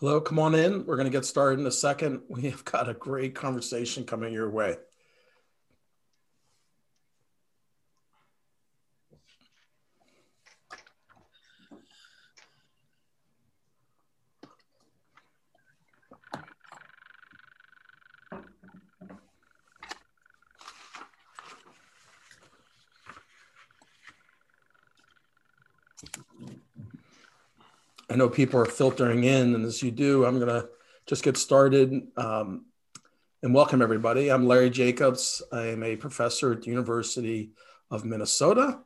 Hello, come on in. We're going to get started in a second. We have got a great conversation coming your way. I know people are filtering in, and as you do, I'm going to just get started um, and welcome everybody. I'm Larry Jacobs. I am a professor at the University of Minnesota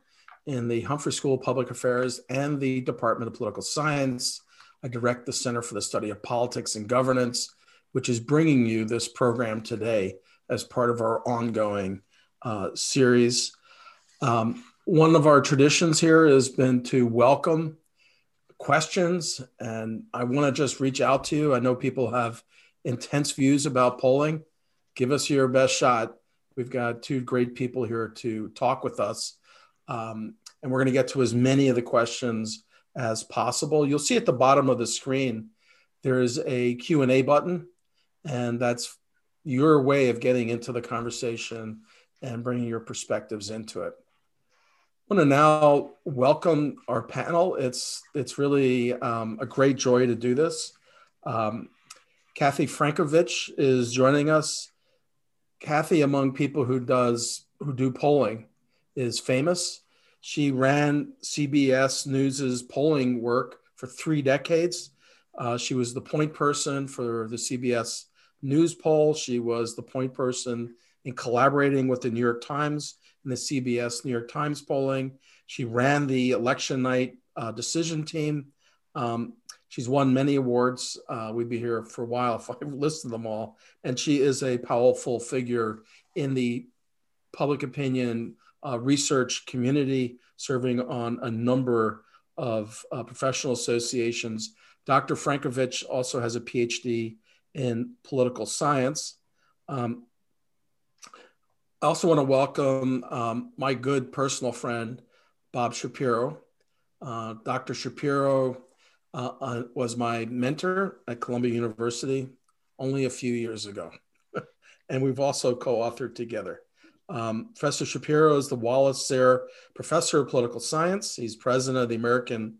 in the Humphrey School of Public Affairs and the Department of Political Science. I direct the Center for the Study of Politics and Governance, which is bringing you this program today as part of our ongoing uh, series. Um, one of our traditions here has been to welcome questions. And I want to just reach out to you. I know people have intense views about polling. Give us your best shot. We've got two great people here to talk with us. Um, and we're going to get to as many of the questions as possible. You'll see at the bottom of the screen, there is a Q&A button, and that's your way of getting into the conversation and bringing your perspectives into it. Want to now welcome our panel. It's it's really um, a great joy to do this. Um, Kathy Frankovic is joining us. Kathy, among people who does who do polling, is famous. She ran CBS News's polling work for three decades. Uh, she was the point person for the CBS News poll. She was the point person in collaborating with the New York Times in the CBS New York Times polling. She ran the election night uh, decision team. Um, she's won many awards. Uh, we'd be here for a while if I listed them all. And she is a powerful figure in the public opinion uh, research community, serving on a number of uh, professional associations. Dr. Frankovic also has a PhD in political science. Um, I also want to welcome um, my good personal friend, Bob Shapiro. Uh, Dr. Shapiro uh, uh, was my mentor at Columbia University only a few years ago. and we've also co authored together. Um, Professor Shapiro is the Wallace Sayre Professor of Political Science. He's president of the American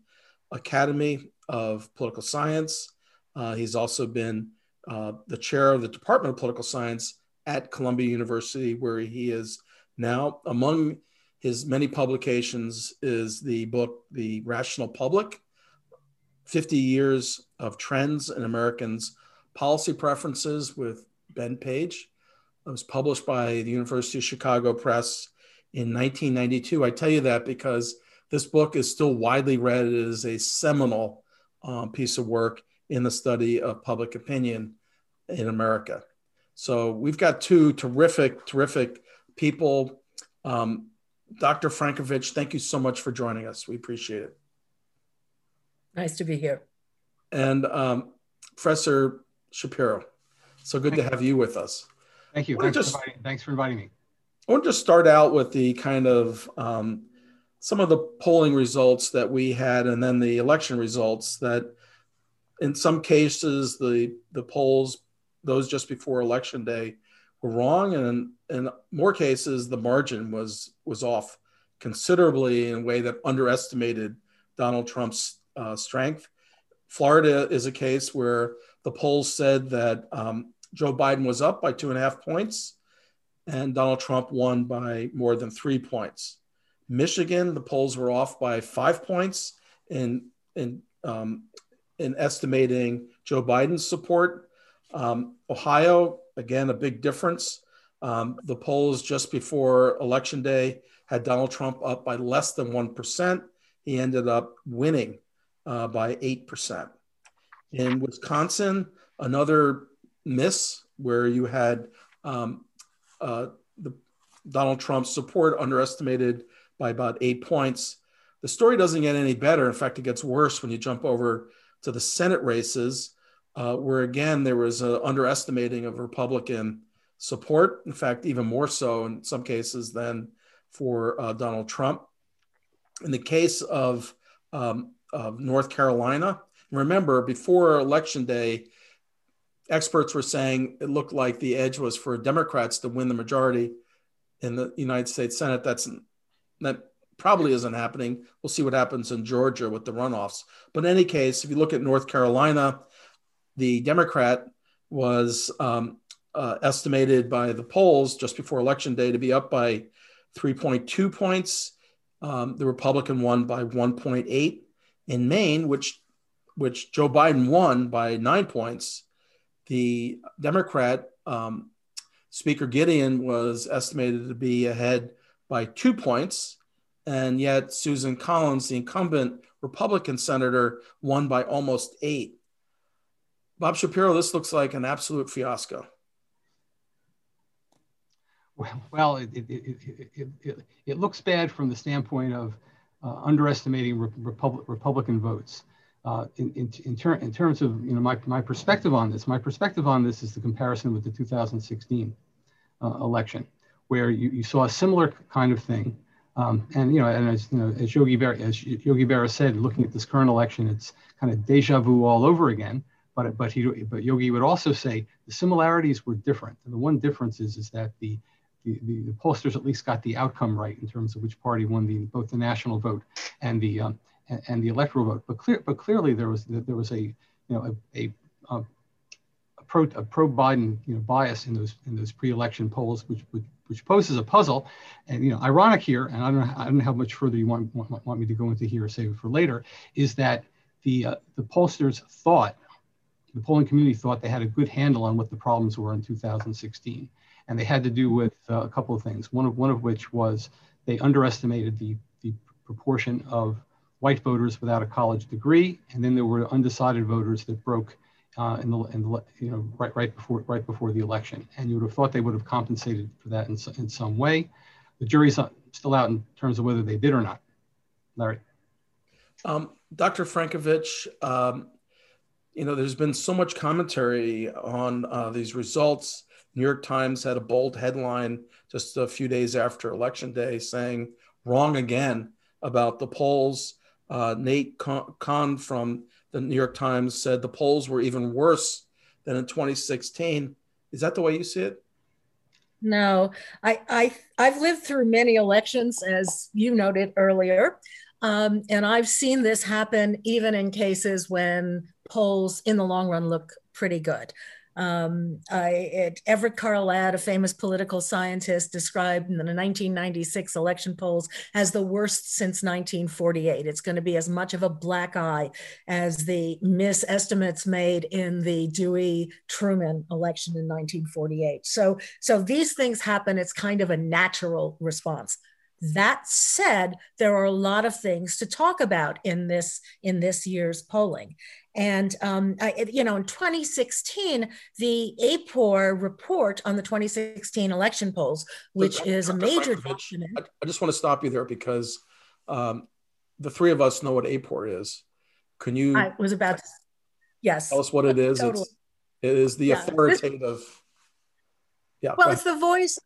Academy of Political Science. Uh, he's also been uh, the chair of the Department of Political Science at Columbia University, where he is now. Among his many publications is the book, The Rational Public 50 Years of Trends in Americans' Policy Preferences with Ben Page. It was published by the University of Chicago Press in 1992. I tell you that because this book is still widely read. It is a seminal um, piece of work in the study of public opinion in America. So we've got two terrific, terrific people. Um, Dr. Frankovic, thank you so much for joining us. We appreciate it. Nice to be here. And um, Professor Shapiro, so good thank to have you with us. Thank you. Thanks, just, for inviting, thanks for inviting me. I want to just start out with the kind of um, some of the polling results that we had and then the election results that in some cases the the polls those just before election day were wrong, and in more cases, the margin was was off considerably in a way that underestimated Donald Trump's uh, strength. Florida is a case where the polls said that um, Joe Biden was up by two and a half points, and Donald Trump won by more than three points. Michigan, the polls were off by five points in in um, in estimating Joe Biden's support. Um, Ohio, again, a big difference. Um, the polls just before Election Day had Donald Trump up by less than 1%. He ended up winning uh, by 8%. In Wisconsin, another miss where you had um, uh, the Donald Trump's support underestimated by about eight points. The story doesn't get any better. In fact, it gets worse when you jump over to the Senate races uh, where again there was an underestimating of Republican support. In fact, even more so in some cases than for uh, Donald Trump. In the case of, um, of North Carolina, Remember, before election day, experts were saying it looked like the edge was for Democrats to win the majority in the United States Senate. That's that probably isn't happening. We'll see what happens in Georgia with the runoffs. But in any case, if you look at North Carolina, the Democrat was um, uh, estimated by the polls just before election day to be up by 3.2 points. Um, the Republican won by 1.8 in Maine, which which Joe Biden won by nine points. The Democrat um, Speaker Gideon was estimated to be ahead by two points, and yet Susan Collins, the incumbent Republican senator, won by almost eight. Bob Shapiro, this looks like an absolute fiasco. Well, it, it, it, it, looks bad from the standpoint of uh, underestimating Repub- Republican votes. Uh, in, in, in, terms of you know my, my perspective on this, my perspective on this is the comparison with the 2016 uh, election, where you, you saw a similar kind of thing. Um, and you know, and as you know, as Yogi Berra, as Yogi Berra said, looking at this current election, it's kind of deja vu all over again. But but he but Yogi would also say the similarities were different. And the one difference is is that the the, the, pollsters at least got the outcome right in terms of which party won the both the national vote and the um, and, and, the electoral vote. But clear, but clearly there was there was a you know a, a, a, pro a pro Biden you know bias in those in those pre-election polls, which, which which poses a puzzle. And you know, ironic here, and I don't know, I don't know how much further you want, want, want me to go into here or save for later, is that the uh, the pollsters thought the polling community thought they had a good handle on what the problems were in 2016 and they had to do with uh, a couple of things. One of one of which was they underestimated the the proportion of white voters without a college degree, and then there were undecided voters that broke uh, in the in the you know right right before right before the election, and you would have thought they would have compensated for that in in some way. The jury's still out in terms of whether they did or not. Larry. Um, Dr. Frankovic, um, you know, there's been so much commentary on uh, these results New York Times had a bold headline just a few days after Election Day saying, wrong again about the polls. Uh, Nate Cohn from the New York Times said the polls were even worse than in 2016. Is that the way you see it? No, I, I I've lived through many elections, as you noted earlier, um, and I've seen this happen even in cases when polls in the long run look pretty good. Um, I, it, Everett Carl Ladd, a famous political scientist, described the 1996 election polls as the worst since 1948. It's going to be as much of a black eye as the misestimates made in the Dewey Truman election in 1948. So, so these things happen. It's kind of a natural response. That said, there are a lot of things to talk about in this in this year's polling. And, um, I, you know, in 2016, the AAPOR report on the 2016 election polls, which so, is a major document. I, just want to stop you there because um, the three of us know what AAPOR is. Can you? I was about to, yes. Tell us what it is. Totally. It's, it is the yeah. authoritative. Yeah. Well, it's the voice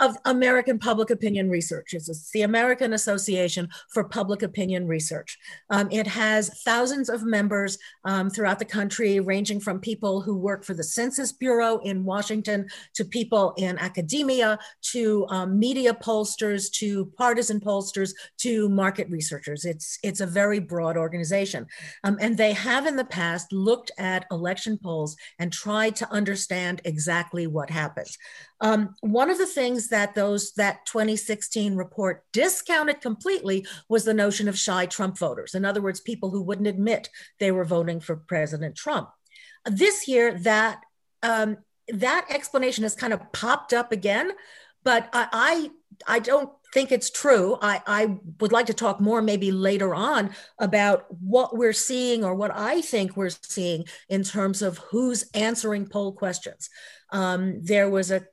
of American Public Opinion Research. It's the American Association for Public Opinion Research. Um, it has thousands of members um, throughout the country, ranging from people who work for the Census Bureau in Washington to people in academia to um, media pollsters to partisan pollsters to market researchers. It's, it's a very broad organization. Um, and they have in the past looked at election polls and tried to understand exactly what happens. Um, one of the things that those that 2016 report discounted completely was the notion of shy Trump voters. In other words, people who wouldn't admit they were voting for President Trump. This year, that um, that explanation has kind of popped up again, but I I, I don't think it's true. I, I would like to talk more maybe later on about what we're seeing or what I think we're seeing in terms of who's answering poll questions. Um, there was a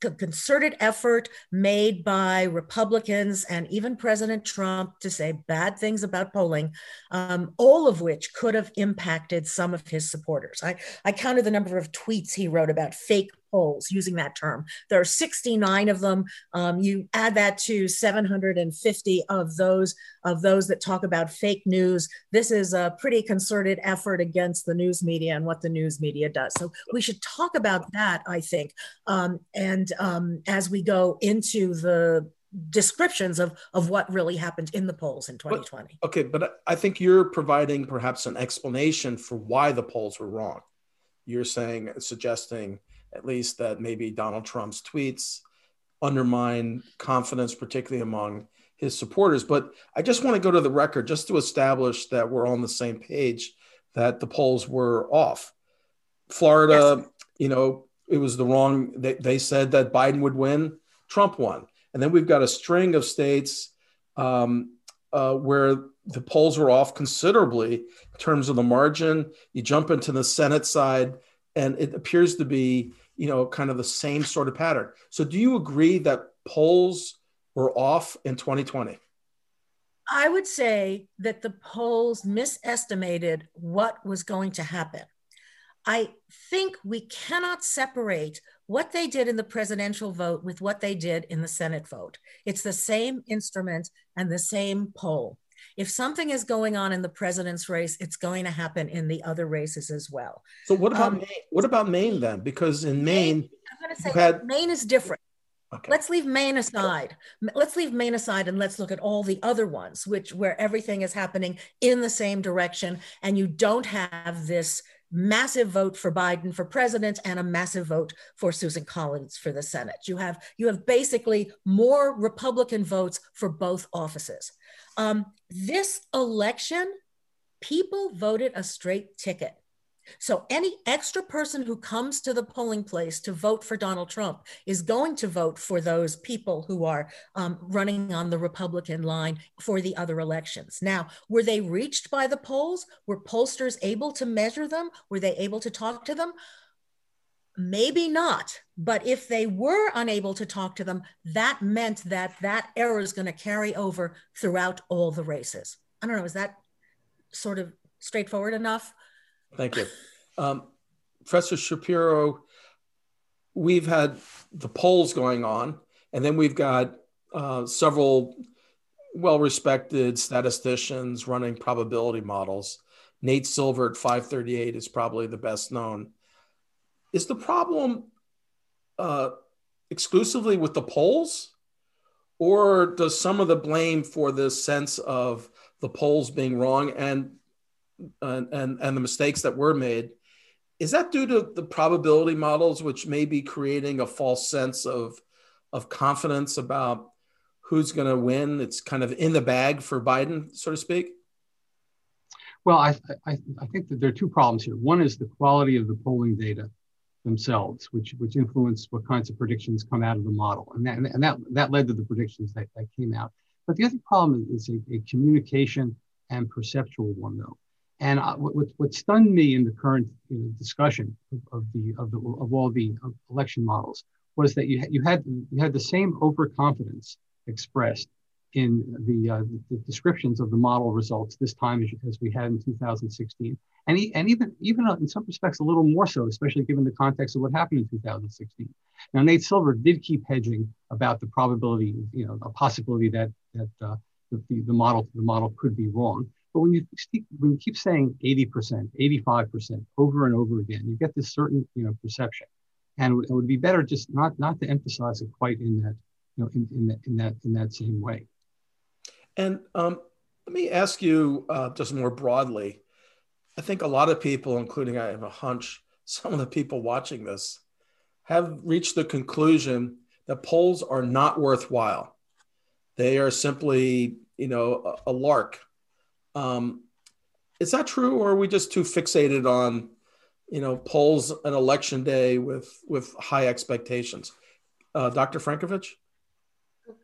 concerted effort made by Republicans and even President Trump to say bad things about polling, um, all of which could have impacted some of his supporters. I, I counted the number of tweets he wrote about fake polls using that term. There are 69 of them. Um, you add that to 750 of those of those that talk about fake news. This is a pretty concerted effort against the news media and what the news media does. So we should talk about that, I think. Um, and um, as we go into the descriptions of of what really happened in the polls in 2020. But, okay, but I think you're providing perhaps an explanation for why the polls were wrong. You're saying suggesting at least that maybe Donald Trump's tweets undermine confidence particularly among his supporters, but I just want to go to the record just to establish that we're on the same page that the polls were off. Florida, yes. you know, it was the wrong they, they said that Biden would win, Trump won and then we've got a string of states um, uh, where the polls were off considerably in terms of the margin. You jump into the Senate side, and it appears to be, you know, kind of the same sort of pattern. So, do you agree that polls were off in 2020? I would say that the polls misestimated what was going to happen. I think we cannot separate what they did in the presidential vote with what they did in the Senate vote. It's the same instrument and the same poll. If something is going on in the president's race, it's going to happen in the other races as well. So what about um, Maine? What about Maine then? Because in Maine, Maine I'm going to say had... Maine is different. Okay. Let's leave Maine aside. Let's leave Maine aside and let's look at all the other ones, which where everything is happening in the same direction, and you don't have this massive vote for Biden for president and a massive vote for Susan Collins for the Senate. You have you have basically more Republican votes for both offices. Um, this election, people voted a straight ticket. So any extra person who comes to the polling place to vote for Donald Trump is going to vote for those people who are um, running on the Republican line for the other elections. Now, were they reached by the polls? Were pollsters able to measure them? Were they able to talk to them? Maybe not. But if they were unable to talk to them, that meant that that error is going to carry over throughout all the races. I don't know. Is that sort of straightforward enough? Thank you. Um, Professor Shapiro, we've had the polls going on, and then we've got uh, several well respected statisticians running probability models. Nate Silver at 538 is probably the best known. Is the problem uh, exclusively with the polls? Or does some of the blame for this sense of the polls being wrong and and, and, and the mistakes that were made, is that due to the probability models, which may be creating a false sense of, of confidence about who's going to win? It's kind of in the bag for Biden, so to speak. Well, I, I, I think that there are two problems here. One is the quality of the polling data themselves, which which influence what kinds of predictions come out of the model, and that and that that led to the predictions that, that came out. But the other problem is a, a communication and perceptual one, though. And uh, what, what stunned me in the current you know, discussion of, of, the of the of all the um, election models was that you you had you had the same overconfidence expressed in the, uh, the descriptions of the model results this time as, as we had in 2016, and, he, and even even in some respects a little more so, especially given the context of what happened in 2016. Now Nate Silver did keep hedging about the probability, you know, a possibility that that uh, the, the model the model could be wrong. But when you when you keep saying 80%, 85% over and over again, you get this certain you know perception, and it would be better just not not to emphasize it quite in that you know in, in that in that in that same way. And um, let me ask you uh, just more broadly. I think a lot of people, including I have a hunch, some of the people watching this, have reached the conclusion that polls are not worthwhile. They are simply, you know, a, a lark um, is that true, or are we just too fixated on, you know, polls an election day with with high expectations? Uh, Dr. Frankovic.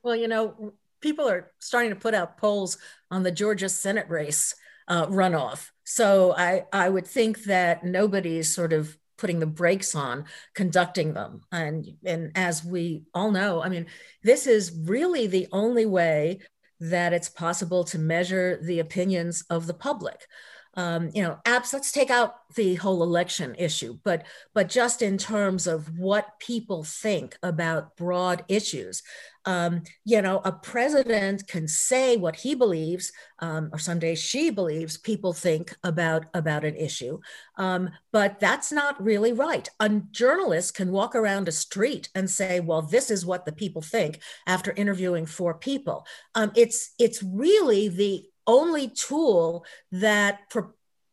Well, you know, people are starting to put out polls on the Georgia Senate race uh, runoff. So I I would think that nobody's sort of putting the brakes on conducting them and and as we all know i mean this is really the only way that it's possible to measure the opinions of the public. um, you know, apps. Let's take out the whole election issue, but but just in terms of what people think about broad issues, um, you know, a president can say what he believes, um, or someday she believes people think about about an issue, um, but that's not really right. A journalist can walk around a street and say, "Well, this is what the people think," after interviewing four people. Um, it's it's really the only tool that pre-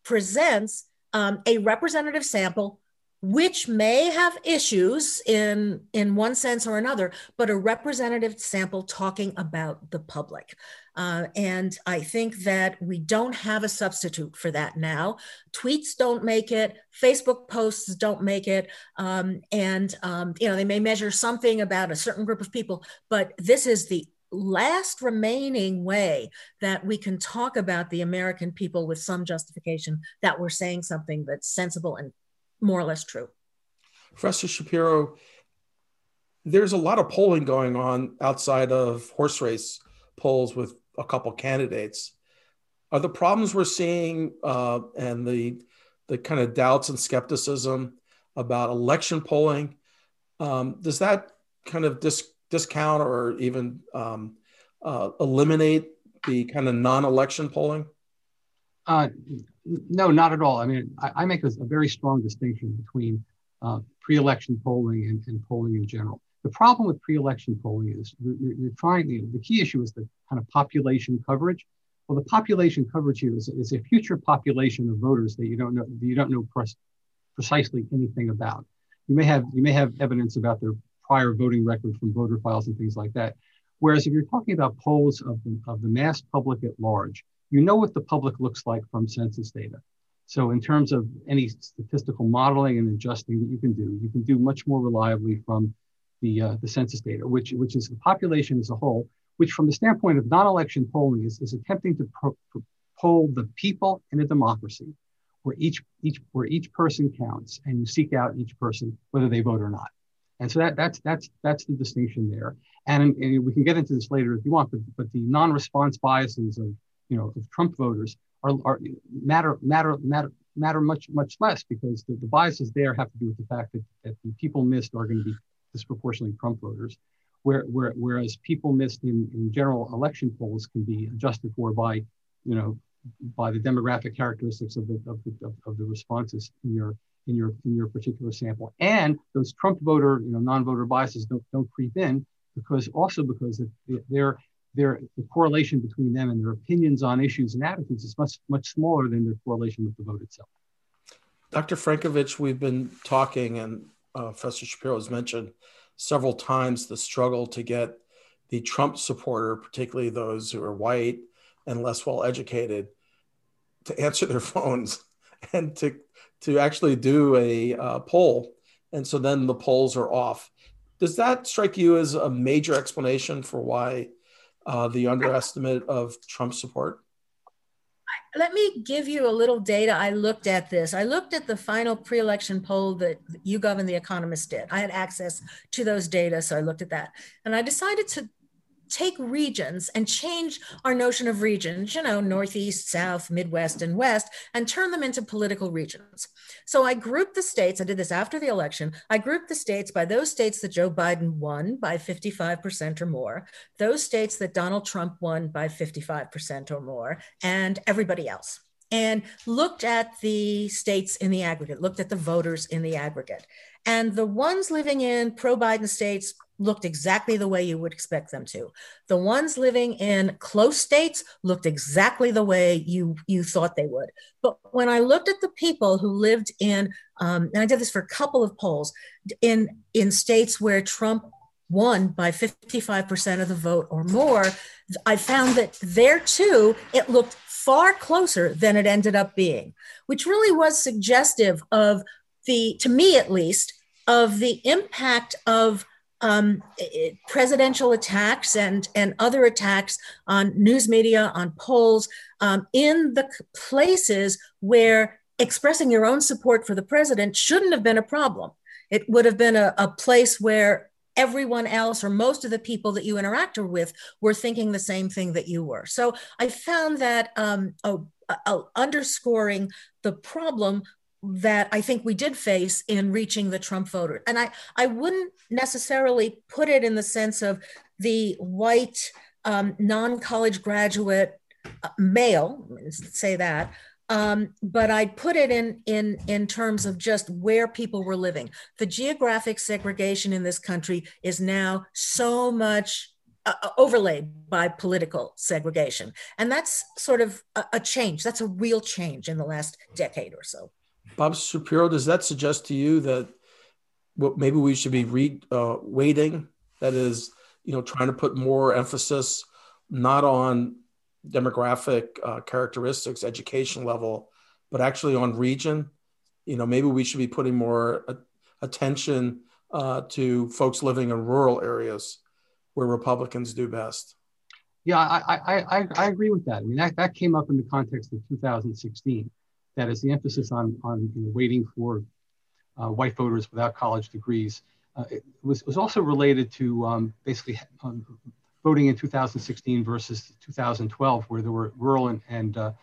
presents um, a representative sample which may have issues in in one sense or another but a representative sample talking about the public. Uh, and i think that we don't have a substitute for that now. Tweets don't make it. Facebook posts don't make it. Um, and um, you know they may measure something about a certain group of people but this is the last remaining way that we can talk about the American people with some justification that we're saying something that's sensible and more or less true. Professor Shapiro, there's a lot of polling going on outside of horse race polls with a couple candidates. Are the problems we're seeing uh, and the the kind of doubts and skepticism about election polling um, does that kind of dis- discount or even um, uh, eliminate the kind of non-election polling? Uh, no, not at all. I mean, I, I make a, a, very strong distinction between uh, pre-election polling and, and, polling in general. The problem with pre-election polling is you're, you're trying. the key issue is the kind of population coverage. Well, the population coverage here is, is a future population of voters that you don't know you don't know pres- precisely anything about. You may have you may have evidence about their prior voting record from voter files and things like that. Whereas if you're talking about polls of the, of the mass public at large, you know what the public looks like from census data. So in terms of any statistical modeling and adjusting that you can do, you can do much more reliably from the, uh, the census data, which, which is the population as a whole, which from the standpoint of non-election polling is, is attempting to pro- pro- poll the people in a democracy where each, each, where each person counts and you seek out each person, whether they vote or not. And so that, that's, that's, that's the distinction there. And, and, we can get into this later if you want, but, but the non-response biases of, you know, of Trump voters are, are matter, matter, matter, matter much, much less because the, the biases there have to do with the fact that, that the people missed are going to be disproportionately Trump voters. Where, where, whereas people missed in, in general election polls can be adjusted for by, you know, by the demographic characteristics of the, of the, of, the responses in your in your in your particular sample. And those Trump voter, you know, non-voter biases don't, don't creep in because also because their their the correlation between them and their opinions on issues and attitudes is much much smaller than their correlation with the vote itself. Dr. Frankovic, we've been talking, and uh, Professor Shapiro has mentioned several times the struggle to get the Trump supporter, particularly those who are white and less well educated, to answer their phones and to to actually do a uh, poll. And so then the polls are off. Does that strike you as a major explanation for why uh, the underestimate of Trump support? Let me give you a little data. I looked at this. I looked at the final pre election poll that YouGov and The Economist did. I had access to those data, so I looked at that. And I decided to take regions and change our notion of regions, you know, Northeast, South, Midwest, and West, and turn them into political regions. So I grouped the states, I did this after the election. I grouped the states by those states that Joe Biden won by 55% or more, those states that Donald Trump won by 55% or more, and everybody else and looked at the states in the aggregate, looked at the voters in the aggregate. And the ones living in pro Biden states looked exactly the way you would expect them to. The ones living in close states looked exactly the way you, you thought they would. But when I looked at the people who lived in, um, and I did this for a couple of polls, in, in states where Trump won by 55% of the vote or more, I found that there too, it looked far closer than it ended up being, which really was suggestive of the, to me at least, of the impact of um, presidential attacks and, and other attacks on news media, on polls, um, in the places where expressing your own support for the president shouldn't have been a problem. It would have been a, a place where everyone else or most of the people that you interacted with were thinking the same thing that you were. So I found that um, uh, underscoring the problem that I think we did face in reaching the Trump voter. And I, I wouldn't necessarily put it in the sense of the white um, non college graduate uh, male, say that. Um, but I'd put it in, in, in terms of just where people were living. The geographic segregation in this country is now so much uh, uh overlaid by political segregation. And that's sort of a, a change. That's a real change in the last decade or so. Bob Shapiro, does that suggest to you that maybe we should be re, uh, weighting? That is, you know, trying to put more emphasis not on demographic uh, characteristics, education level, but actually on region. You know, maybe we should be putting more uh, attention to folks living in rural areas where Republicans do best. Yeah, I, I, I, I agree with that. I mean, that, that came up in the context of 2016 that is the emphasis on, on you know, weighting for uh, white voters without college degrees. Uh, it was, was also related to um, basically um, voting in 2016 versus 2012, where there were rural and, and uh,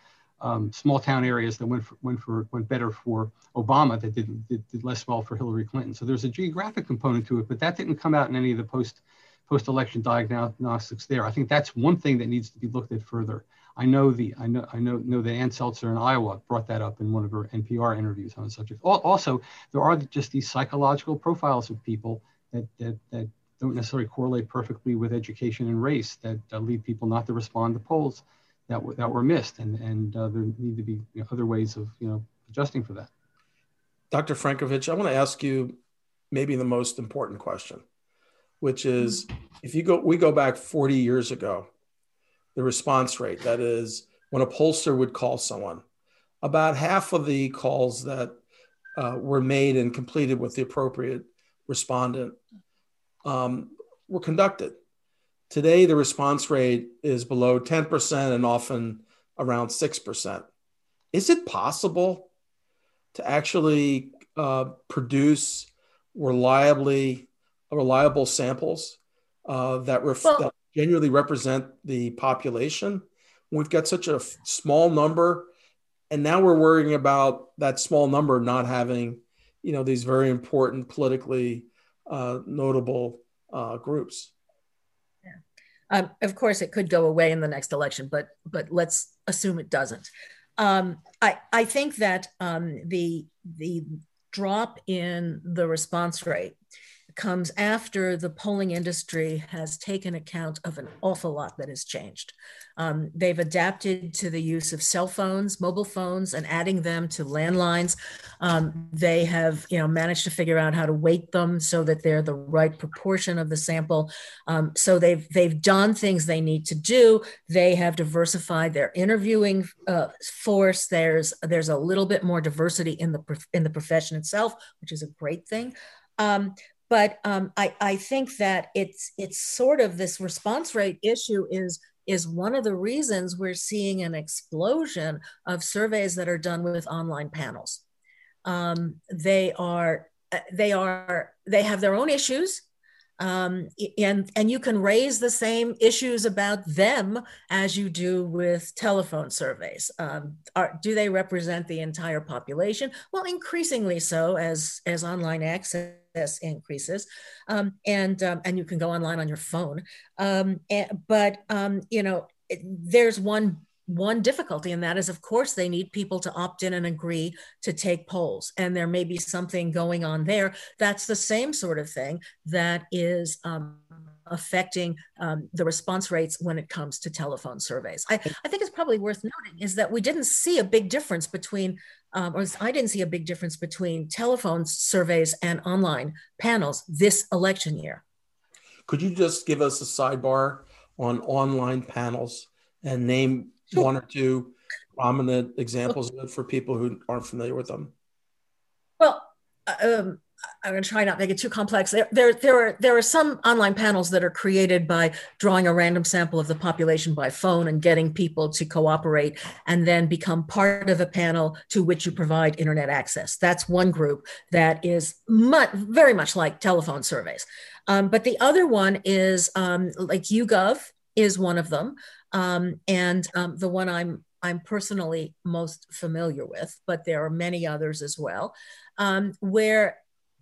um, small town areas that went for, went for went better for Obama that did, did, did less well for Hillary Clinton. So there's a geographic component to it, but that didn't come out in any of the post post election diagnostics there. I think that's one thing that needs to be looked at further. I know the I know I know know that Ann Selzer in Iowa brought that up in one of her NPR interviews on the subject. Also, there are just these psychological profiles of people that that, that don't necessarily correlate perfectly with education and race that uh, lead people not to respond to polls that were that were missed, and and uh, there need to be you know, other ways of you know adjusting for that. Dr. Frankovic, I want to ask you maybe the most important question, which is if you go we go back 40 years ago the response rate. That is, when a pollster would call someone, about half of the calls that uh, were made and completed with the appropriate respondent um, were conducted. Today, the response rate is below 10% and often around 6%. Is it possible to actually uh, produce reliably reliable samples uh, that, ref- well, that genuinely represent the population. We've got such a small number, and now we're worrying about that small number not having, you know, these very important politically uh, notable uh, groups. Yeah. Um, of course, it could go away in the next election, but but let's assume it doesn't. Um, I I think that um, the the drop in the response rate comes after the polling industry has taken account of an awful lot that has changed. Um, they've adapted to the use of cell phones, mobile phones, and adding them to landlines. Um, they have, you know, managed to figure out how to weight them so that they're the right proportion of the sample. Um, so they've they've done things they need to do. They have diversified their interviewing uh, force. There's there's a little bit more diversity in the in the profession itself, which is a great thing. Um, but um, I, I think that it's it's sort of this response rate issue is is one of the reasons we're seeing an explosion of surveys that are done with online panels. Um, they are they are they have their own issues um, and and you can raise the same issues about them as you do with telephone surveys. Um, are, do they represent the entire population? Well, increasingly so as as online access increases, um, and um, and you can go online on your phone. Um, and, but um, you know, there's one one difficulty, and that is, of course, they need people to opt in and agree to take polls. And there may be something going on there. That's the same sort of thing that is um, affecting um, the response rates when it comes to telephone surveys. I, I, think it's probably worth noting is that we didn't see a big difference between, um, or I didn't see a big difference between telephone surveys and online panels this election year. Could you just give us a sidebar on online panels and name one or two prominent examples of it for people who aren't familiar with them? Well, uh, um, I'm going to try not to make it too complex. There, there, there are there are some online panels that are created by drawing a random sample of the population by phone and getting people to cooperate, and then become part of a panel to which you provide internet access. That's one group that is much, very much like telephone surveys. Um, but the other one is um, like YouGov is one of them, um, and um, the one I'm I'm personally most familiar with, but there are many others as well, um, where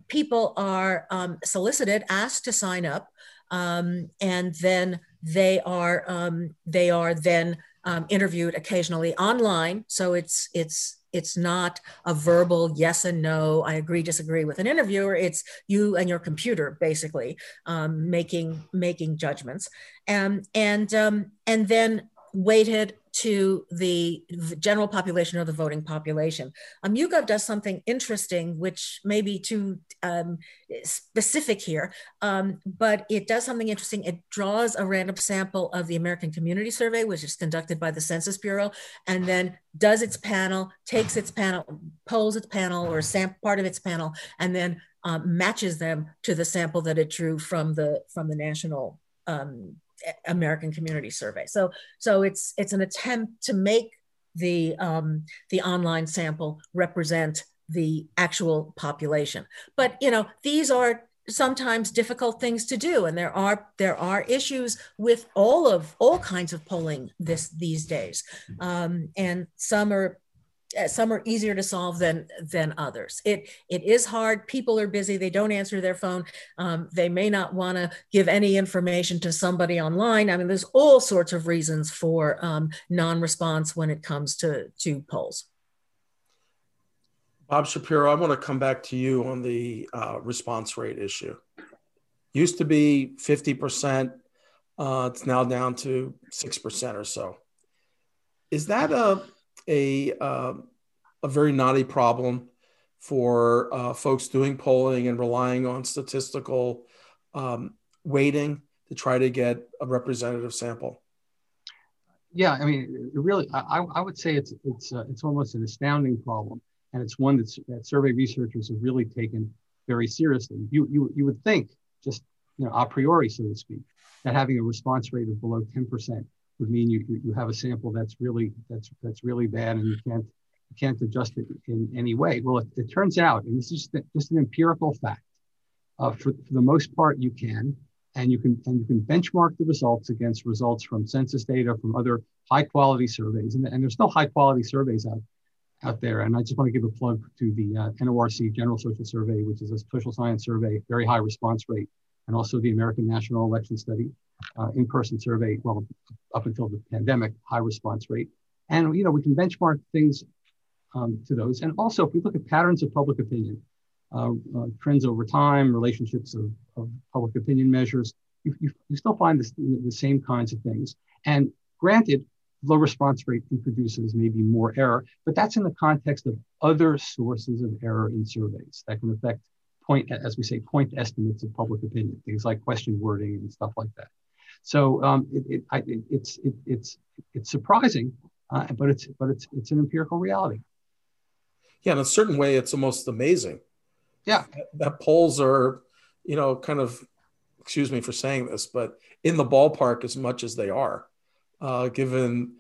people are um, solicited, asked to sign up, um, and then they are um, they are then interviewed occasionally online. So it's it's it's not a verbal yes and no, I agree, disagree with an interviewer. It's you and your computer basically um, making making judgments, and and um, and then weighted to the general population or the voting population. Um, YouGov does something interesting, which may be too um, specific here, um, but it does something interesting. It draws a random sample of the American Community Survey, which is conducted by the Census Bureau, and then does its panel, takes its panel, polls its panel or sam- part of its panel, and then um, matches them to the sample that it drew from the from the national um, American Community Survey. So, so it's it's an attempt to make the um, the online sample represent the actual population. But you know, these are sometimes difficult things to do, and there are there are issues with all of all kinds of polling this these days, um, and some are some are easier to solve than than others. It it is hard. People are busy. They don't answer their phone. Um, they may not want to give any information to somebody online. I mean, there's all sorts of reasons for um, non-response when it comes to to polls. Bob Shapiro, I want to come back to you on the uh, response rate issue. Used to be 50%. Uh, it's now down to 6% or so. Is that a a uh, a very knotty problem for uh, folks doing polling and relying on statistical um, weighting to try to get a representative sample. Yeah, I mean, really, I, I would say it's it's uh, it's almost an astounding problem, and it's one that's, that survey researchers have really taken very seriously. You you you would think just you know a priori, so to speak, that having a response rate of below 10% would mean you, you have a sample that's really that's that's really bad and you can't you can't adjust it in any way. Well, it, it turns out, and this is just, just an empirical fact, uh, for, for the most part you can, and you can and you can benchmark the results against results from census data from other high quality surveys, and, and there's still high quality surveys out out there. And I just want to give a plug to the uh, NORC General Social Survey, which is a social science survey, very high response rate, and also the American National Election Study, uh, in-person survey, well, up until the pandemic, high response rate. And, you know, we can benchmark things um, to those. And also, if we look at patterns of public opinion, uh, uh, trends over time, relationships of, of public opinion measures, you, you, you still find this, the same kinds of things. And granted, low response rate introduces maybe more error, but that's in the context of other sources of error in surveys that can affect point, as we say, point estimates of public opinion, things like question wording and stuff like that. So um, it, it, I, it, it's it, it's it's surprising, uh, but it's but it's it's an empirical reality. Yeah, in a certain way, it's almost amazing. Yeah, that, that polls are, you know, kind of, excuse me for saying this, but in the ballpark as much as they are, uh, given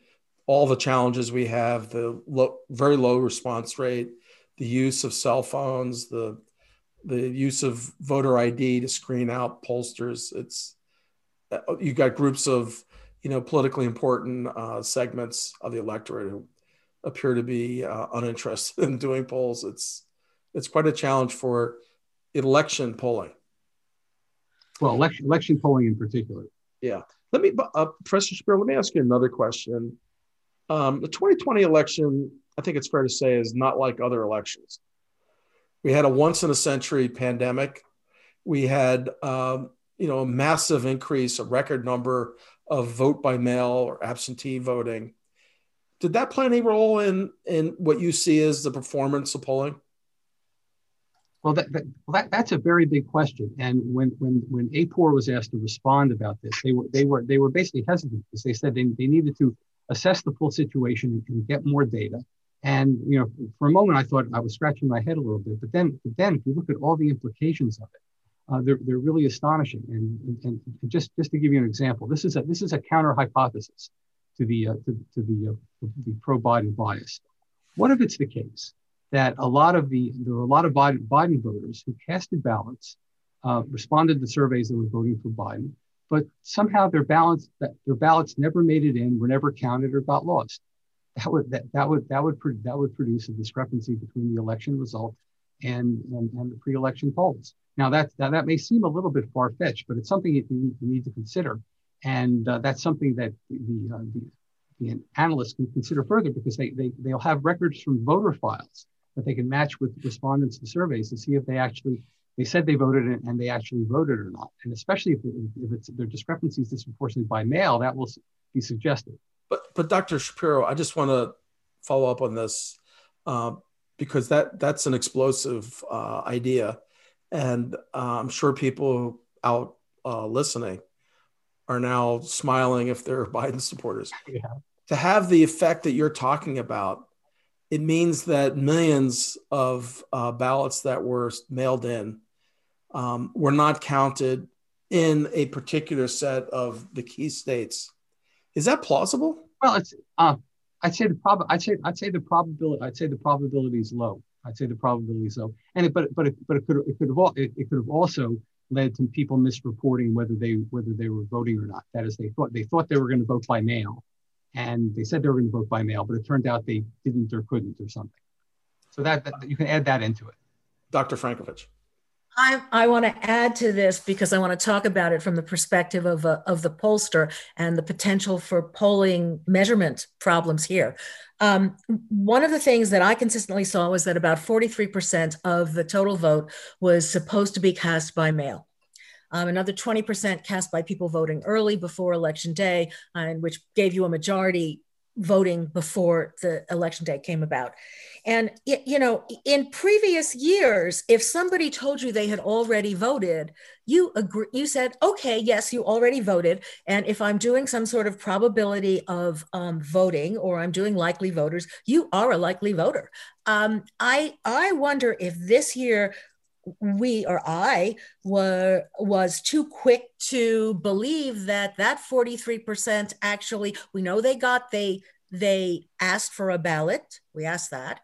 all the challenges we have, the low, very low response rate, the use of cell phones, the the use of voter ID to screen out pollsters. It's uh, you got groups of you know politically important uh, segments of the electorate who appear to be uh, uninterested in doing polls. It's it's quite a challenge for election polling. Well, election election polling in particular. Yeah. Let me, uh, Professor Shapiro, let me ask you another question. Um, the 2020 election, I think it's fair to say, is not like other elections. We had a once in a century pandemic. We had, um, you know, a massive increase, a record number of vote by mail or absentee voting. Did that play any role in in what you see as the performance of polling? Well, that, that, well that, that's a very big question. And when when when AAPOR was asked to respond about this, they were they were they were basically hesitant because they said they, they needed to assess the full situation and get more data. And you know, for a moment, I thought I was scratching my head a little bit. But then, but then, if you look at all the implications of it, uh, they're, they're really astonishing. And, and, and, just just to give you an example, this is a this is a counter hypothesis to the uh, to, to the uh, the pro Biden bias. What if it's the case that a lot of the there were a lot of Biden, Biden voters who casted ballots, uh, responded to surveys that were voting for Biden, but somehow their ballots their ballots never made it in, were never counted, or got lost. that would that, that would that would that would produce a discrepancy between the election result and and, and the pre-election polls. Now that, that that may seem a little bit far-fetched, but it's something you need, you need to consider, and uh, that's something that the, uh, the, the analysts can consider further because they, they they'll have records from voter files that they can match with respondents to surveys to see if they actually they said they voted and they actually voted or not. And especially if, if it's their discrepancies disproportionately by mail, that will be suggested. But but Dr. Shapiro, I just want to follow up on this uh, because that that's an explosive uh, idea, and uh, I'm sure people out uh, listening are now smiling if they're Biden supporters. Yeah. To have the effect that you're talking about, it means that millions of uh, ballots that were mailed in um, were not counted in a particular set of the key states. Is that plausible? Well, it's. Uh, I'd say the prob. I'd say. I'd say the probability. I'd say the probability is low. I'd say the probability is low. And it, but but it, but it could it could have all, it, it could have also led to people misreporting whether they whether they were voting or not. That is, they thought they thought they were going to vote by mail, and they said they were going to vote by mail, but it turned out they didn't or couldn't or something. So that, that you can add that into it. Dr. Frankovic. I, I want to add to this because I want to talk about it from the perspective of, uh, of the pollster and the potential for polling measurement problems here. Um, one of the things that I consistently saw was that about 43% of the total vote was supposed to be cast by mail. Um, another 20% cast by people voting early before election day, and which gave you a majority voting before the election day came about. And, you know, in previous years, if somebody told you they had already voted, you agree, you said, okay, yes, you already voted. And if I'm doing some sort of probability of um, voting or I'm doing likely voters, you are a likely voter. Um, I, I wonder if this year we or I were was too quick to believe that that 43% actually we know they got they they asked for a ballot we asked that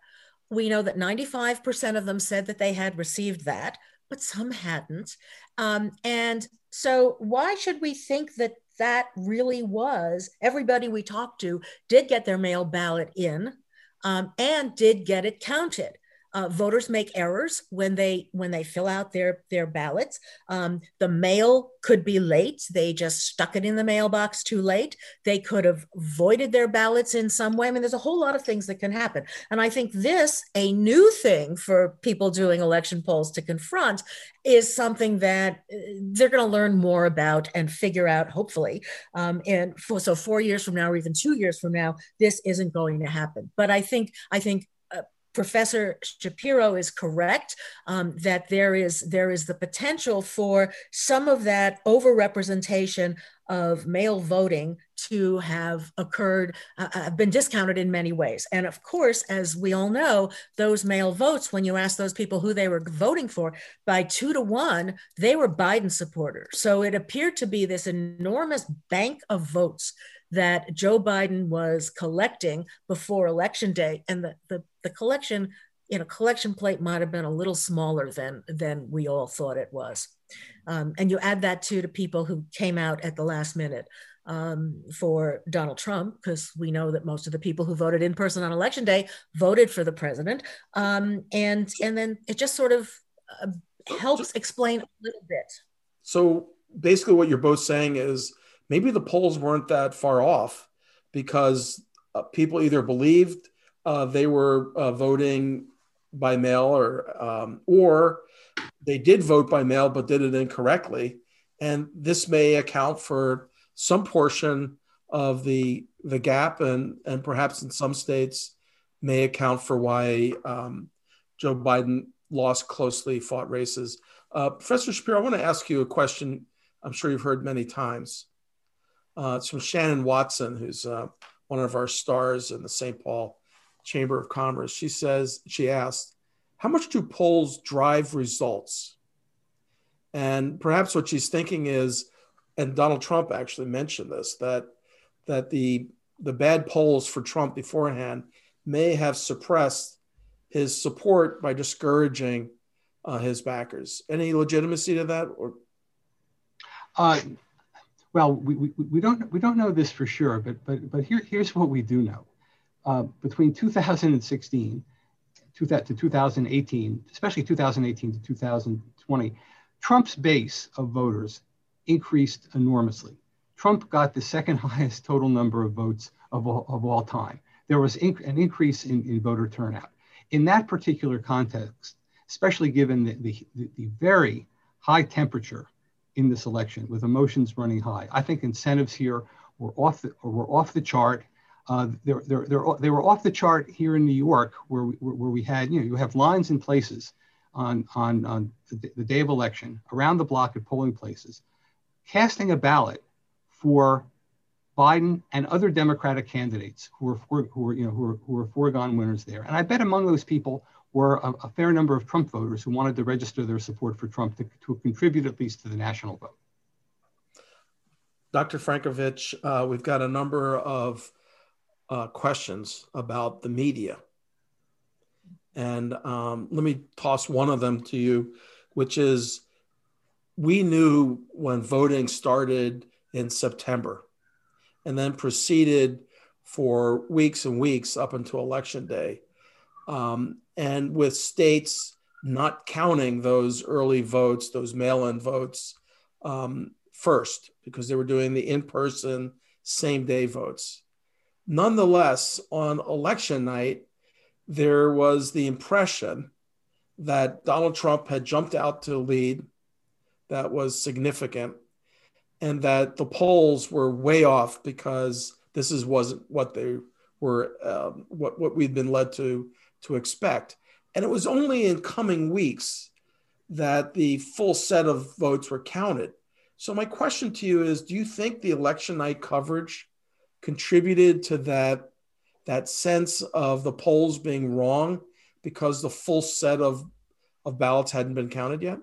we know that 95% of them said that they had received that, but some hadn't. Um, and so, why should we think that that really was everybody we talked to did get their mail ballot in um, and did get it counted? Uh, voters make errors when they when they fill out their their ballots. Um, the mail could be late; they just stuck it in the mailbox too late. They could have voided their ballots in some way. I mean, there's a whole lot of things that can happen. And I think this, a new thing for people doing election polls to confront, is something that uh, they're going to learn more about and figure out, hopefully. Um, and for, so four years from now, or even two years from now, this isn't going to happen. But I think I think Professor Shapiro is correct um, that there is there is the potential for some of that overrepresentation of mail voting to have occurred, uh, uh, been discounted in many ways. And of course, as we all know, those mail votes, when you ask those people who they were voting for, by two to one, they were Biden supporters. So it appeared to be this enormous bank of votes that Joe Biden was collecting before election day. And the, the, the collection, you know, collection plate might have been a little smaller than, than we all thought it was. Um, and you add that to the people who came out at the last minute um, for Donald Trump, because we know that most of the people who voted in person on election day voted for the president. Um, and, and then it just sort of uh, helps explain a little bit. So basically, what you're both saying is maybe the polls weren't that far off because uh, people either believed uh, they were uh, voting by mail or um, or they did vote by mail but did it incorrectly and this may account for some portion of the the gap and and perhaps in some states may account for why um, Joe Biden lost closely fought races. Uh, Professor Shapiro, I want to ask you a question I'm sure you've heard many times. Uh, it's from Shannon Watson, who's uh, one of our stars in the St. Paul Chamber of Commerce. She says, she asked, how much do polls drive results? And perhaps what she's thinking is, and Donald Trump actually mentioned this, that that the the bad polls for Trump beforehand may have suppressed his support by discouraging uh, his backers. Any legitimacy to that? Or uh, well, we, we, we don't we don't know this for sure, but but but here here's what we do know. uh, between 2016 to to 2018, especially 2018 to 2020, Trump's base of voters increased enormously. Trump got the second highest total number of votes of all, of all time. There was inc- an increase in, in voter turnout. In that particular context, especially given the, the, the very high temperature in this election with emotions running high, I think incentives here were off the, were off the chart. Uh, they're, they're, they're, they were off the chart here in New York, where we, where we had, you know, you have lines in places on, on, on the, the day of election around the block at polling places, casting a ballot for Biden and other Democratic candidates who were, who were, you know, who were, who were foregone winners there. And I bet among those people were a, a, fair number of Trump voters who wanted to register their support for Trump to, to contribute at least to the national vote. Dr. Frankovic, uh, we've got a number of uh, questions about the media. And um, let me toss one of them to you, which is we knew when voting started in September and then proceeded for weeks and weeks up until election day. Um, and with states not counting those early votes, those mail in votes um, first, because they were doing the in person, same day votes. Nonetheless, on election night, there was the impression that Donald Trump had jumped out to lead that was significant and that the polls were way off because this is wasn't what they were um, what what we'd been led to to expect and it was only in coming weeks that the full set of votes were counted so my question to you is do you think the election night coverage contributed to that that sense of the polls being wrong because the full set of, of ballots hadn't been counted yet?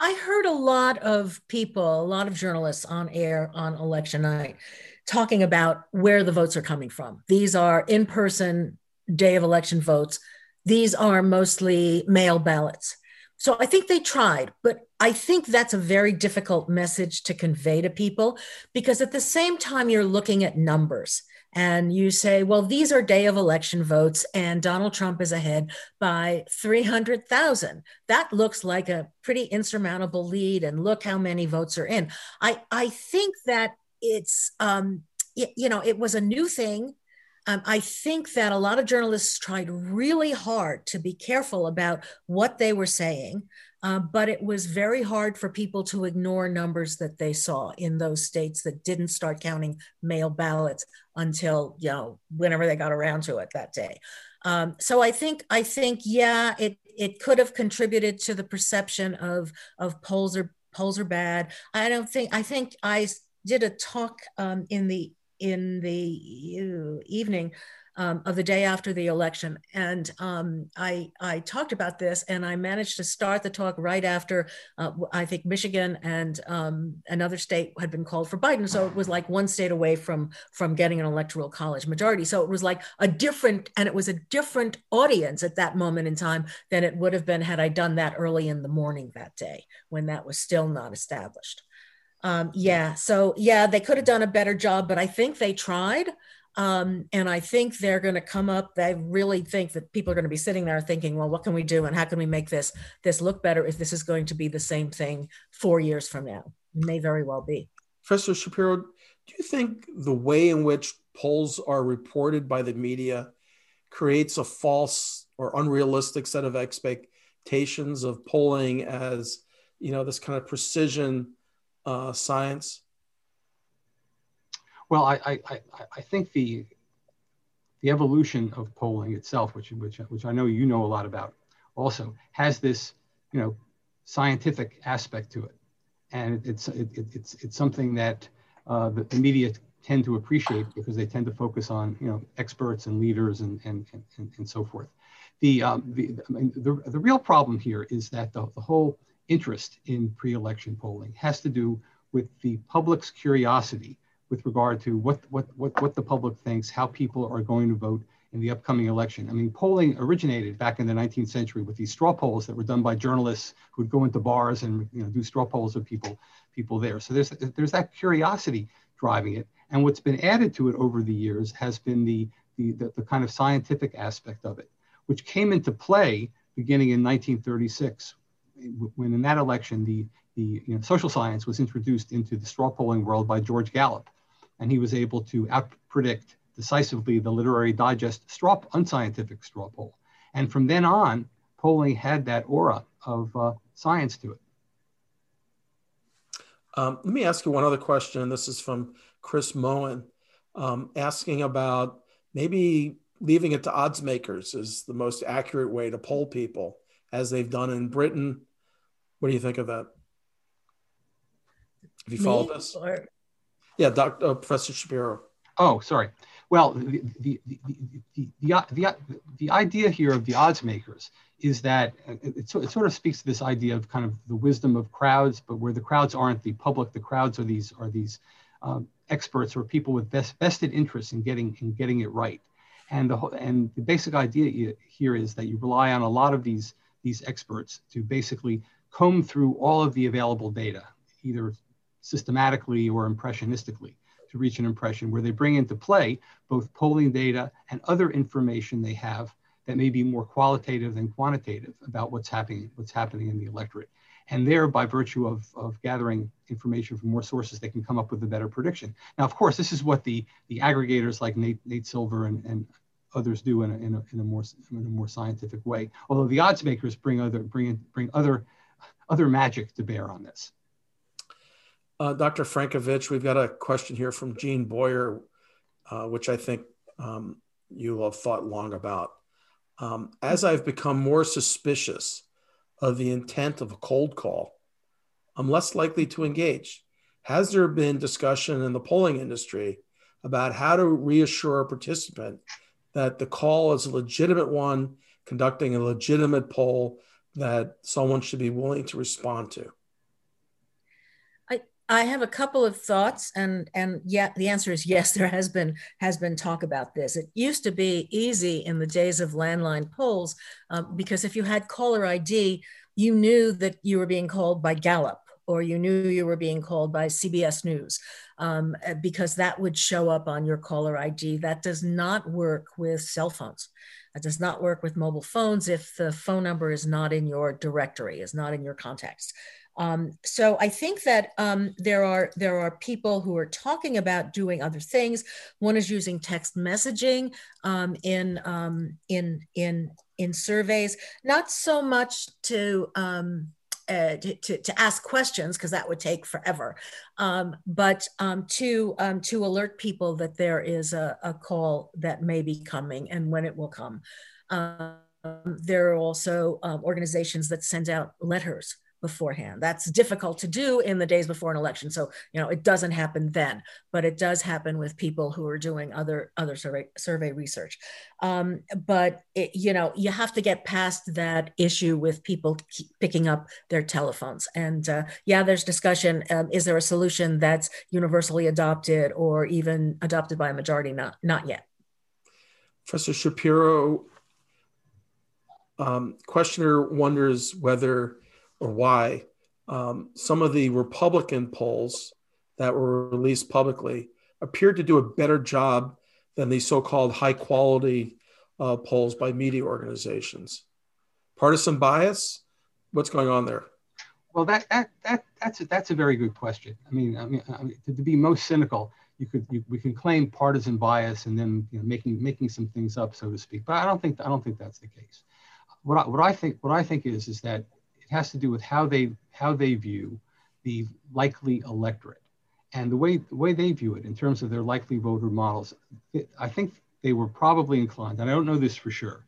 I heard a lot of people, a lot of journalists on air on election night talking about where the votes are coming from. These are in person day of election votes. These are mostly mail ballots. So I think they tried, but I think that's a very difficult message to convey to people because at the same time, you're looking at numbers and you say, well, these are day of election votes, and Donald Trump is ahead by 300,000. That looks like a pretty insurmountable lead, and look how many votes are in. I, I think that it's, um, you know, it was a new thing. Um, I think that a lot of journalists tried really hard to be careful about what they were saying. Uh, but it was very hard for people to ignore numbers that they saw in those states that didn't start counting mail ballots until you know whenever they got around to it that day. Um, so I think I think yeah, it it could have contributed to the perception of of polls are polls are bad. I don't think I think I did a talk um, in the in the evening um, of the day after the election. And um, I, I talked about this and I managed to start the talk right after uh, I think Michigan and um, another state had been called for Biden. So it was like one state away from, from getting an electoral college majority. So it was like a different, and it was a different audience at that moment in time than it would have been had I done that early in the morning that day when that was still not established. Um, yeah, so yeah, they could have done a better job, but I think they tried. Um, and I think they're going to come up. They really think that people are going to be sitting there thinking, well, what can we do and how can we make this this look better if this is going to be the same thing four years from now? It may very well be. Professor Shapiro, do you think the way in which polls are reported by the media creates a false or unrealistic set of expectations of polling as you know this kind of precision uh, science? Well, I, I, I think the the evolution of polling itself, which which which I know you know a lot about, also has this you know scientific aspect to it, and it's it, it's it's something that uh, the, the, media tend to appreciate because they tend to focus on you know experts and leaders and and and, and so forth. The, um, the, I mean, the the real problem here is that the, the whole interest in pre-election polling has to do with the public's curiosity with regard to what, what, what, what the public thinks, how people are going to vote in the upcoming election. I mean, polling originated back in the 19th century with these straw polls that were done by journalists who would go into bars and you know, do straw polls of people, people there. So there's, there's that curiosity driving it. And what's been added to it over the years has been the, the, the, the kind of scientific aspect of it, which came into play beginning in 1936, when in that election, the, the you know, social science was introduced into the straw polling world by George Gallup. And he was able to out predict decisively the Literary Digest straw, unscientific straw poll. And from then on, polling had that aura of uh, science to it. Um, let me ask you one other question. This is from Chris Moen, um, asking about maybe leaving it to odds makers is the most accurate way to poll people, as they've done in Britain. What do you think of that? Have you followed this? Or? Yeah, Dr. Uh, Professor Shapiro. Oh, sorry. Well, the, the, the, the, the, the, the idea here of the odds makers is that it, it, sort of speaks to this idea of kind of the wisdom of crowds, but where the crowds aren't the public, the crowds are these are these um, experts or people with best, vested interests in getting in getting it right. And the and the basic idea here is that you rely on a lot of these these experts to basically comb through all of the available data, either systematically or impressionistically to reach an impression where they bring into play both polling data and other information they have that may be more qualitative than quantitative about what's happening, what's happening in the electorate. And there, by virtue of, of gathering information from more sources, they can come up with a better prediction. Now, of course, this is what the, the aggregators like Nate, Nate Silver and, and others do in a, in, a, in, a more, in a more scientific way. Although the odds makers bring other, bring, bring other, other magic to bear on this. Uh, Dr. Frankovic, we've got a question here from Gene Boyer, uh, which I think um, you have thought long about. Um, as I've become more suspicious of the intent of a cold call, I'm less likely to engage. Has there been discussion in the polling industry about how to reassure a participant that the call is a legitimate one, conducting a legitimate poll that someone should be willing to respond to? I I have a couple of thoughts, and and yeah, the answer is yes. There has been has been talk about this. It used to be easy in the days of landline polls um, because if you had caller ID, you knew that you were being called by Gallup or you knew you were being called by CBS News um, because that would show up on your caller ID. That does not work with cell phones. That does not work with mobile phones if the phone number is not in your directory, is not in your contacts. Um, so I think that um, there are there are people who are talking about doing other things. One is using text messaging um, in um, in in in surveys, not so much to um, uh, to, to, ask questions because that would take forever, um, but um, to um, to alert people that there is a, a, call that may be coming and when it will come. there are also organizations that send out letters beforehand. That's difficult to do in the days before an election. So, you know, it doesn't happen then, but it does happen with people who are doing other other survey survey research. Um, but it, you know, you have to get past that issue with people picking up their telephones. And uh, yeah, there's discussion. Um, is there a solution that's universally adopted or even adopted by a majority? Not not yet. Professor Shapiro, um, questioner wonders whether or why um, some of the Republican polls that were released publicly appeared to do a better job than the so-called high quality uh, polls by media organizations. Partisan bias? What's going on there? Well, that, that, that that's a, that's a very good question. I mean, I mean, I mean to, to, be most cynical, you could you, we can claim partisan bias and then you know, making making some things up, so to speak. But I don't think I don't think that's the case. What I, what I think what I think is is that has to do with how they how they view the likely electorate and the way the way they view it in terms of their likely voter models. I think they were probably inclined, and I don't know this for sure,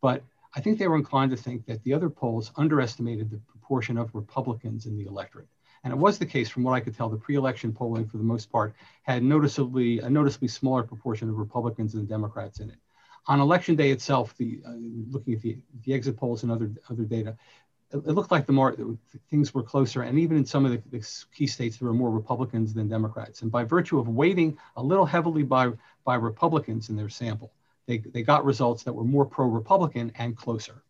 but I think they were inclined to think that the other polls underestimated the proportion of Republicans in the electorate. And it was the case, from what I could tell, the pre-election polling, for the most part, had noticeably a noticeably smaller proportion of Republicans and Democrats in it. On election day itself, the uh, looking at the, the exit polls and other other data, it looked like the more things were closer, and even in some of the, the, key states, there were more Republicans than Democrats. And by virtue of weighting a little heavily by by Republicans in their sample, they, they got results that were more pro-Republican and closer.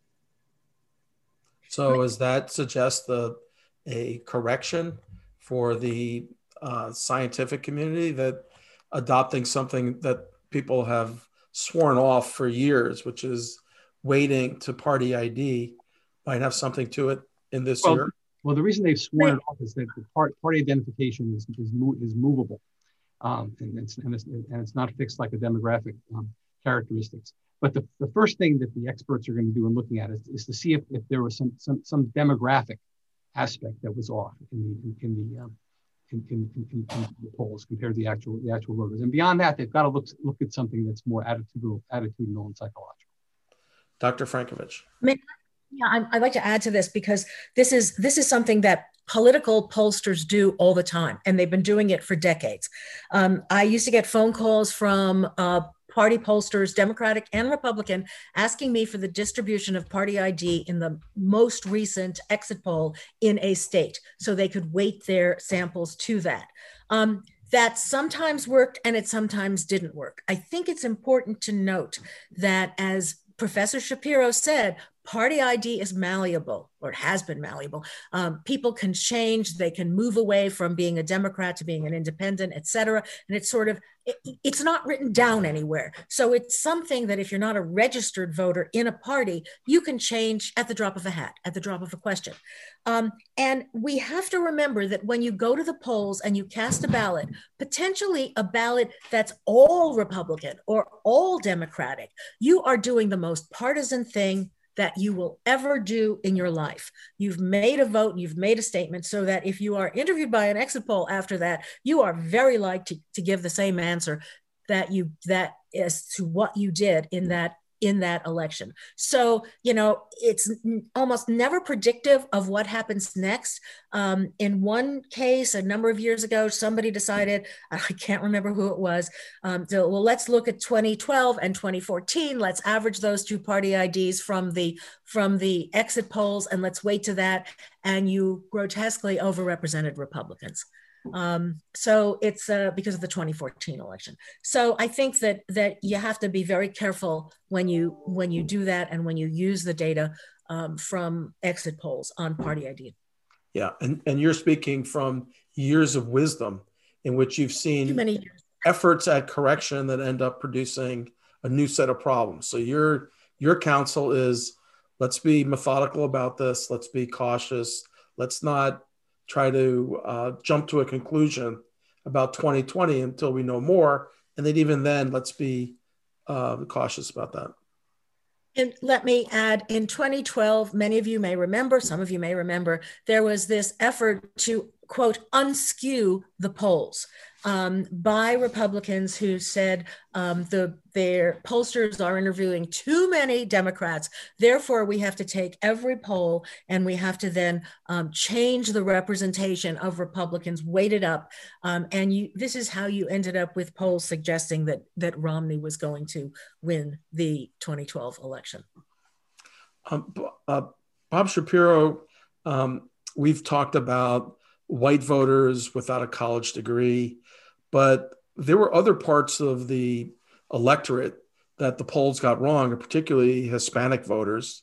So does that suggest the a correction for the uh, scientific community that adopting something that people have sworn off for years, which is weighting to party ID, might have something to it in this well, year? Well, the reason they've sworn it off is that the part, party identification is, is, is movable. Um, and, it's, and, it's, and it's not fixed like a demographic um, characteristics. But the, the first thing that the experts are going to do in looking at it is, is to see if, if there was some, some, some demographic aspect that was off in the, in, in the, um, in, in, in, in, the polls compared to the actual, the actual voters. And beyond that, they've got to look, look at something that's more attitudinal, attitudinal and psychological. Dr. Frankovic. Yeah, I'd like to add to this because this is this is something that political pollsters do all the time, and they've been doing it for decades. Um, I used to get phone calls from uh, party pollsters, Democratic and Republican, asking me for the distribution of party ID in the most recent exit poll in a state so they could weight their samples to that. Um, that sometimes worked and it sometimes didn't work. I think it's important to note that, as Professor Shapiro said, party ID is malleable or has been malleable. Um, people can change, they can move away from being a Democrat to being an independent, et cetera. And it's sort of, it, it's not written down anywhere. So it's something that if you're not a registered voter in a party, you can change at the drop of a hat, at the drop of a question. Um, and we have to remember that when you go to the polls and you cast a ballot, potentially a ballot that's all Republican or all Democratic, you are doing the most partisan thing that you will ever do in your life. You've made a vote, you've made a statement so that if you are interviewed by an exit poll after that, you are very likely to, to give the same answer that you that as to what you did in that in that election. So, you know, it's almost never predictive of what happens next. Um, in one case, a number of years ago, somebody decided, I can't remember who it was, um, so, well, let's look at 2012 and 2014. Let's average those two party IDs from the from the exit polls and let's weight to that. And you grotesquely overrepresented Republicans. Um, so it's uh, because of the 2014 election. So I think that that you have to be very careful when you when you do that and when you use the data um, from exit polls on party ID. Yeah, and and you're speaking from years of wisdom in which you've seen many years. efforts at correction that end up producing a new set of problems. So your your counsel is let's be methodical about this. Let's be cautious. Let's not try to uh, jump to a conclusion about 2020 until we know more. And then even then, let's be uh, cautious about that. And let me add in 2012, many of you may remember, some of you may remember, there was this effort to quote, unskew the polls um, by Republicans who said um, the their pollsters are interviewing too many Democrats. Therefore, we have to take every poll and we have to then um, change the representation of Republicans, weighted up. Um, and you, this is how you ended up with polls suggesting that that Romney was going to win the 2012 election. Um, uh, Bob Shapiro, um, we've talked about white voters without a college degree. But there were other parts of the electorate that the polls got wrong, particularly Hispanic voters.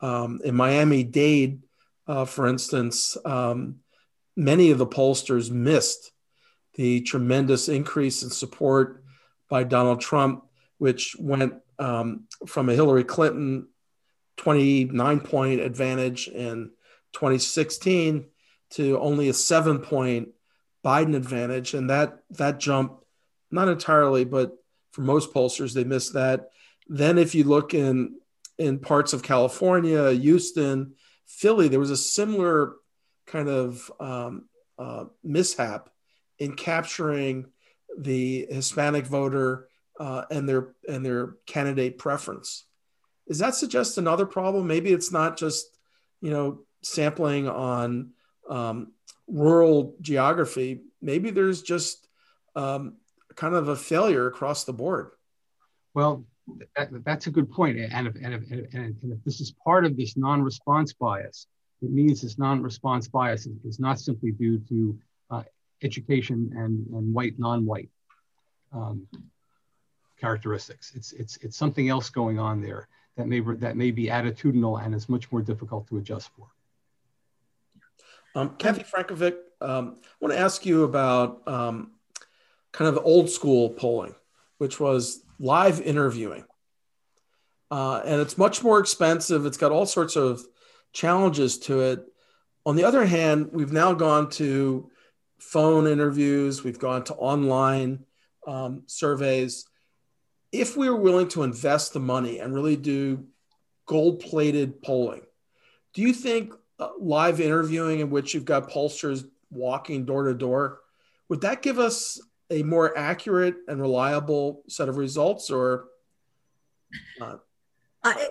Um, in Miami Dade, uh, for instance, um, many of the pollsters missed the tremendous increase in support by Donald Trump, which went um, from a Hillary Clinton 29 point advantage in 2016 to only a seven point Biden advantage. And that that jump, not entirely, but for most pollsters, they missed that. Then if you look in in parts of California, Houston, Philly, there was a similar kind of um, uh, mishap in capturing the Hispanic voter uh, and their and their candidate preference. Does that suggest another problem? Maybe it's not just you know sampling on um, rural geography, maybe there's just um, kind of a failure across the board. Well, that, that's a good point. And if, and, if, and, if, this is part of this non-response bias, it means this non-response bias is, not simply due to uh, education and, and white, non-white. Um, characteristics. It's it's it's something else going on there that may that may be attitudinal and is much more difficult to adjust for. Um, Kathy Frankovic, um, I want to ask you about um, kind of old school polling, which was live interviewing. Uh, and it's much more expensive. It's got all sorts of challenges to it. On the other hand, we've now gone to phone interviews, we've gone to online um, surveys. If we were willing to invest the money and really do gold plated polling, do you think uh, live interviewing in which you've got pollsters walking door to door, would that give us a more accurate and reliable set of results or not? I,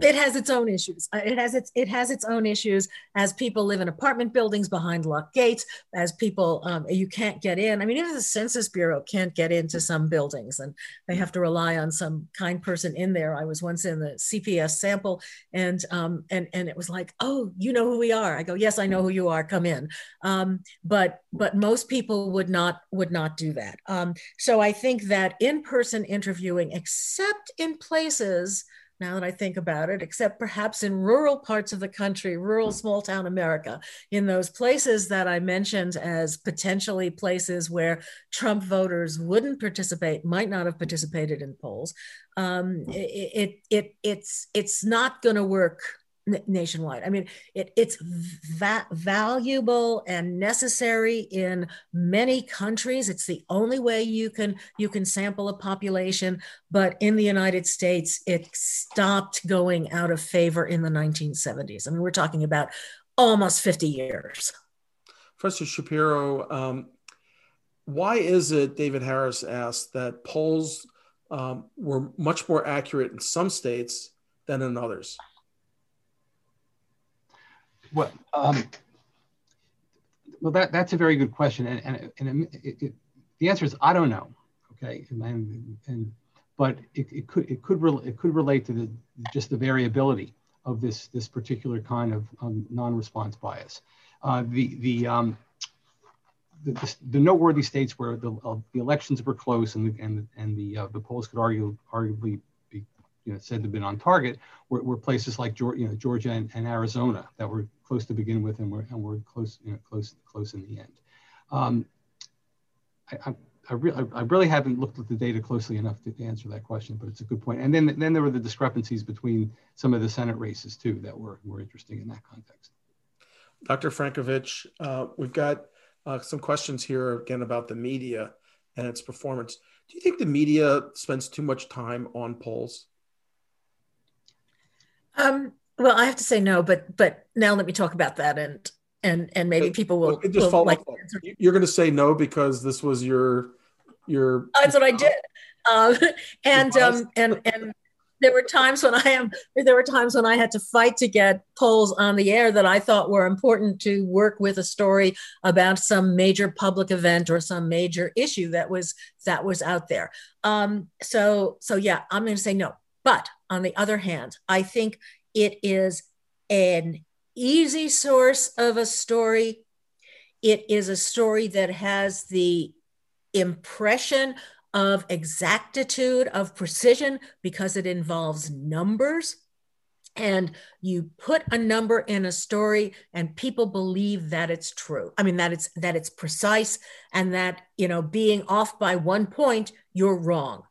it has its own issues. Uh, it has its it has its own issues as people live in apartment buildings behind locked gates. As people, um, you can't get in. I mean, even the Census Bureau can't get into some buildings, and they have to rely on some kind person in there. I was once in the CPS sample, and um, and and it was like, oh, you know who we are. I go, yes, I know who you are. Come in. Um, but but most people would not would not do that. Um, so I think that in person interviewing, except in places now that I think about it, except perhaps in rural parts of the country, rural small town America, in those places that I mentioned as potentially places where Trump voters wouldn't participate, might not have participated in polls. Um, it, it, it, it's, it's not going to work nationwide. I mean, it, it's va- valuable and necessary in many countries. It's the only way you can you can sample a population. But in the United States, it stopped going out of favor in the 1970s. I mean, we're talking about almost 50 years. Professor Shapiro, um, why is it, David Harris asked, that polls um, were much more accurate in some states than in others? Well, um, well, that, that's a very good question, and and, and it, it, the answer is I don't know. Okay, and, and but it, it could it could it could relate to the just the variability of this this particular kind of um, non-response bias. Uh, the the, um, the, the the noteworthy states where the uh, the elections were close and the and and the uh, the polls could argue arguably you know, said to have been on target were, were places like Georgia, you know, Georgia and, and, Arizona that were close to begin with and were, and were close, you know, close, close in the end. Um, I, I, I, re- I, really haven't looked at the data closely enough to, answer that question, but it's a good point. And then, then there were the discrepancies between some of the Senate races too that were, were interesting in that context. Dr. Frankovic, uh, we've got uh, some questions here again about the media and its performance. Do you think the media spends too much time on polls? Um, well, I have to say no, but but now let me talk about that and and and maybe people will, just will like You're going to say no because this was your your. That's what I did, um, and um, and and there were times when I am there were times when I had to fight to get polls on the air that I thought were important to work with a story about some major public event or some major issue that was that was out there. Um, so so yeah, I'm going to say no. But on the other hand, I think it is an easy source of a story. It is a story that has the impression of exactitude, of precision, because it involves numbers. And you put a number in a story and people believe that it's true. I mean, that it's that it's precise and that, you know, being off by one point, you're wrong.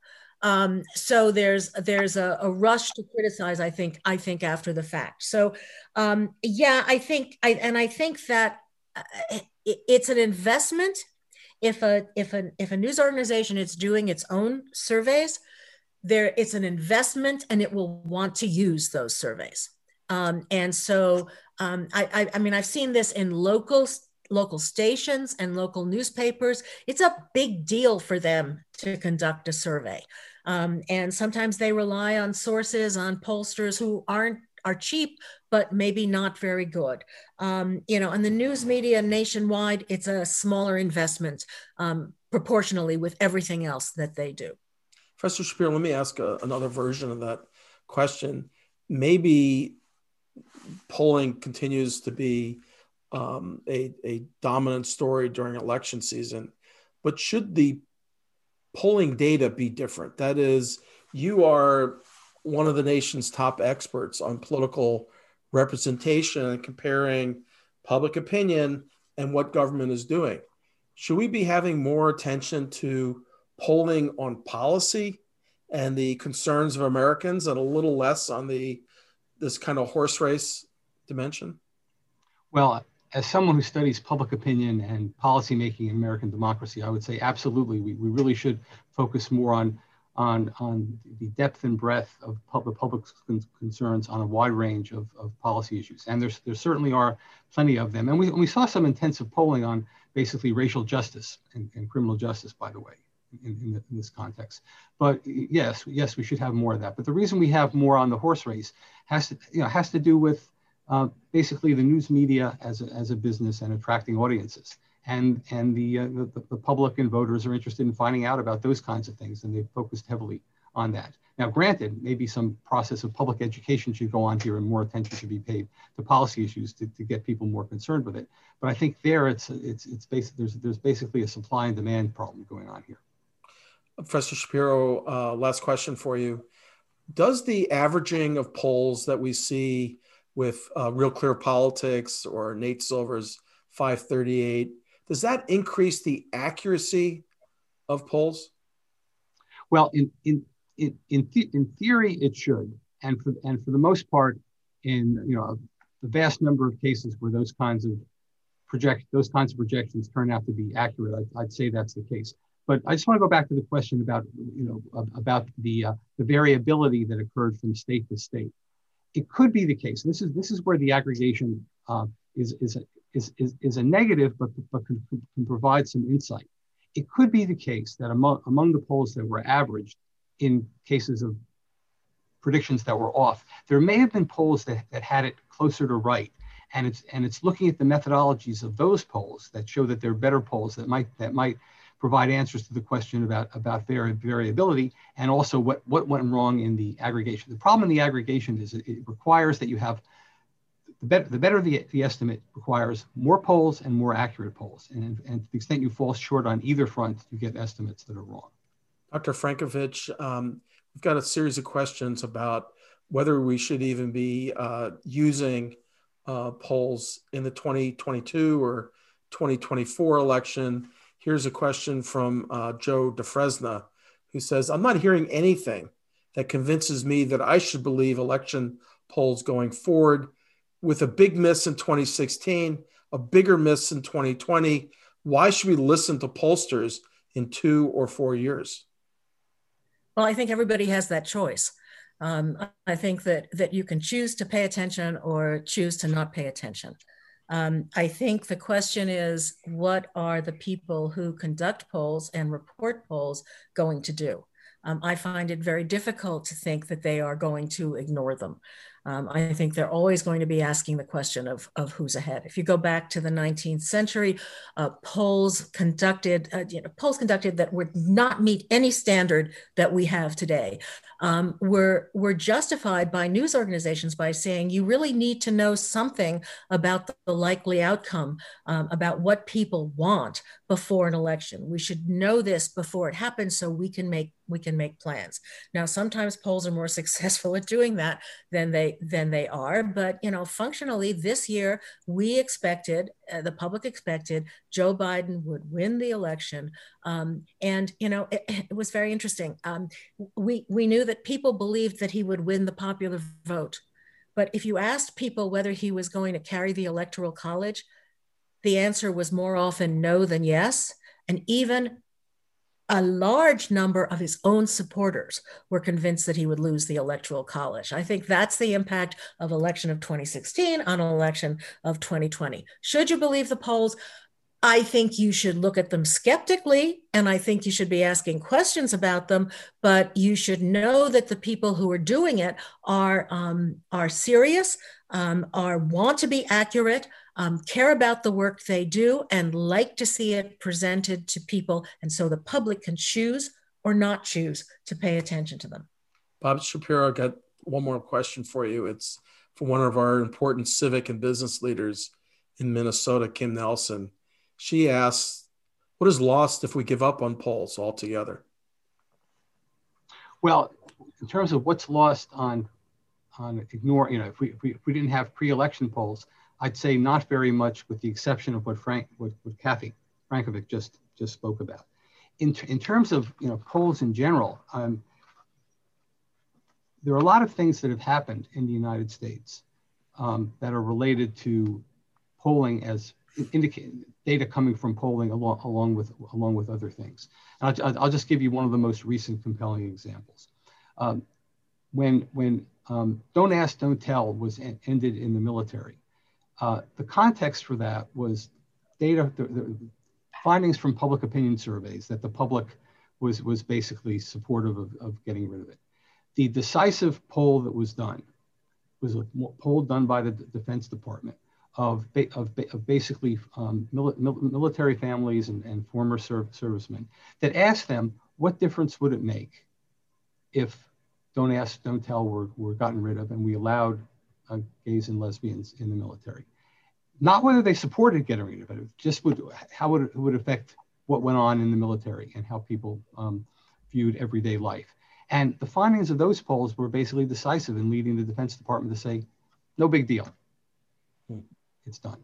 Um, so there's there's a, a, rush to criticize. I think I think after the fact. So um, yeah, I think I and I think that uh, it's an investment. If a if a if a news organization is doing its own surveys, there it's an investment, and it will want to use those surveys. Um, and so um, I, I I mean I've seen this in local local stations and local newspapers. It's a big deal for them to conduct a survey. Um, and sometimes they rely on sources, on pollsters who aren't are cheap, but maybe not very good. Um, you know, and the news media nationwide, it's a smaller investment um, proportionally with everything else that they do. Professor Shapiro, let me ask a, another version of that question. Maybe polling continues to be um, a, a dominant story during election season, but should the polling data be different? That is, you are one of the nation's top experts on political representation and comparing public opinion and what government is doing. Should we be having more attention to polling on policy and the concerns of Americans and a little less on the this kind of horse race dimension? Well, as someone who studies public opinion and policymaking in American democracy, I would say absolutely we, we really should focus more on on, on the depth and breadth of public, public's concerns on a wide range of, of policy issues. And there's, there certainly are plenty of them. And we, we saw some intensive polling on basically racial justice and, and criminal justice, by the way, in, in, the, in, this context. But yes, yes, we should have more of that. But the reason we have more on the horse race has to, you know, has to do with basically the news media as a, as a business and attracting audiences and and the, uh, the, the public and voters are interested in finding out about those kinds of things, and they've focused heavily on that. Now, granted, maybe some process of public education should go on here, and more attention should be paid to policy issues to, to get people more concerned with it. But I think there, it's it's it's basic. There's there's basically a supply and demand problem going on here. Professor Shapiro, uh, last question for you: Does the averaging of polls that we see with uh, Real Clear Politics or Nate Silver's 538 does that increase the accuracy of polls? Well, in in in in, in theory, it should, and for and for the most part, in you know the vast number of cases where those kinds of project those kinds of projections turn out to be accurate, I, would say that's the case. But I just want to go back to the question about you know about the uh, the variability that occurred from state to state. It could be the case. This is this is where the aggregation uh, is is is, is, is a negative, but, but can, can provide some insight. It could be the case that among, among the polls that were averaged in cases of predictions that were off, there may have been polls that, that had it closer to right. And it's, and it's looking at the methodologies of those polls that show that they're better polls that might, that might provide answers to the question about, about vari- variability and also what, what went wrong in the aggregation. The problem in the aggregation is it, it requires that you have the better, the, better the, the estimate requires more polls and more accurate polls. And, and to the extent you fall short on either front, you get estimates that are wrong. Dr. Frankovic, um, we've got a series of questions about whether we should even be uh, using uh, polls in the 2022 or 2024 election. Here's a question from uh, Joe DeFresna, who says, I'm not hearing anything that convinces me that I should believe election polls going forward with a big miss in 2016, a bigger miss in 2020. Why should we listen to pollsters in two or four years? Well, I think everybody has that choice. Um, I think that that you can choose to pay attention or choose to not pay attention. Um, I think the question is, what are the people who conduct polls and report polls going to do? Um, I find it very difficult to think that they are going to ignore them um, I think they're always going to be asking the question of, of who's ahead. If you go back to the 19th century, uh, polls conducted, uh, you know, polls conducted that would not meet any standard that we have today um, were, were justified by news organizations by saying you really need to know something about the likely outcome, um, about what people want before an election. We should know this before it happens so we can make we can make plans. Now, sometimes polls are more successful at doing that than they than they are, but you know, functionally, this year we expected uh, the public expected Joe Biden would win the election, um, and you know, it, it was very interesting. Um, we we knew that people believed that he would win the popular vote, but if you asked people whether he was going to carry the electoral college, the answer was more often no than yes. And even a large number of his own supporters were convinced that he would lose the electoral college. I think that's the impact of election of 2016 on election of 2020. Should you believe the polls? I think you should look at them skeptically, and I think you should be asking questions about them. But you should know that the people who are doing it are um, are serious, um, are want to be accurate, um, care about the work they do and like to see it presented to people. And so the public can choose or not choose to pay attention to them. Bob Shapiro, I got one more question for you. It's for one of our important civic and business leaders in Minnesota, Kim Nelson. She asks, What is lost if we give up on polls altogether? Well, in terms of what's lost on on ignore, you know, if we, if we, if we didn't have pre-election polls, I'd say not very much, with the exception of what Frank, what, what Kathy Frankovic just just spoke about. In, in terms of you know polls in general, um, there are a lot of things that have happened in the United States um, that are related to polling as indicated data coming from polling along, along with along with other things. I'll, I'll, just give you one of the most recent compelling examples. Um, when when um, Don't Ask, Don't Tell was en ended in the military, the context for that was data, findings from public opinion surveys that the public was was basically supportive of, of getting rid of it. The decisive poll that was done was a poll done by the Defense Department of, of, of basically um, mil military families and, and former servicemen that asked them what difference would it make if don't ask, don't tell were, were gotten rid of and we allowed uh, gays and lesbians in the military. Not whether they supported getting rid of it, just would, how would it would affect what went on in the military and how people um, viewed everyday life. And the findings of those polls were basically decisive in leading the Defense Department to say, no big deal. Hmm. It's done.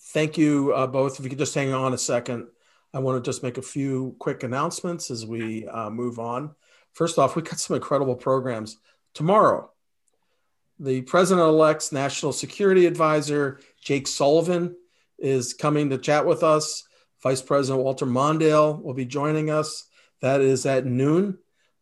Thank you uh, both. If you could just hang on a second, I want to just make a few quick announcements as we uh, move on. First off, we got some incredible programs. Tomorrow, the president elect's national security advisor, Jake Sullivan, is coming to chat with us. Vice President Walter Mondale will be joining us. That is at noon.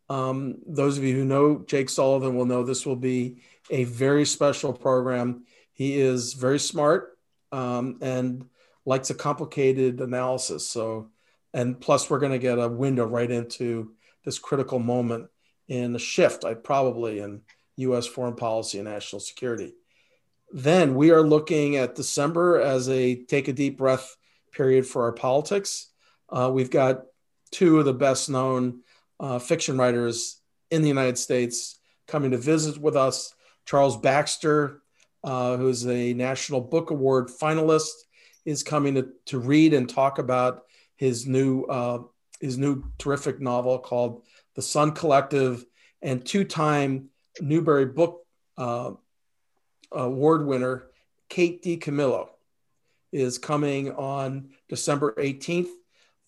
Um, those of you who know Jake Sullivan will know this will be a very special program. He is very smart um, and likes a complicated analysis. So, and plus, we're going to get a window right into this critical moment in the shift, I probably in U.S. foreign policy and national security. Then we are looking at December as a take a deep breath period for our politics. Uh, we've got two of the best known uh, fiction writers in the United States coming to visit with us. Charles Baxter, uh, who's a National Book Award finalist, is coming to, to read and talk about his new uh, his new terrific novel called The Sun Collective, and two-time Newbery Book uh, Award winner Kate DiCamillo is coming on December 18th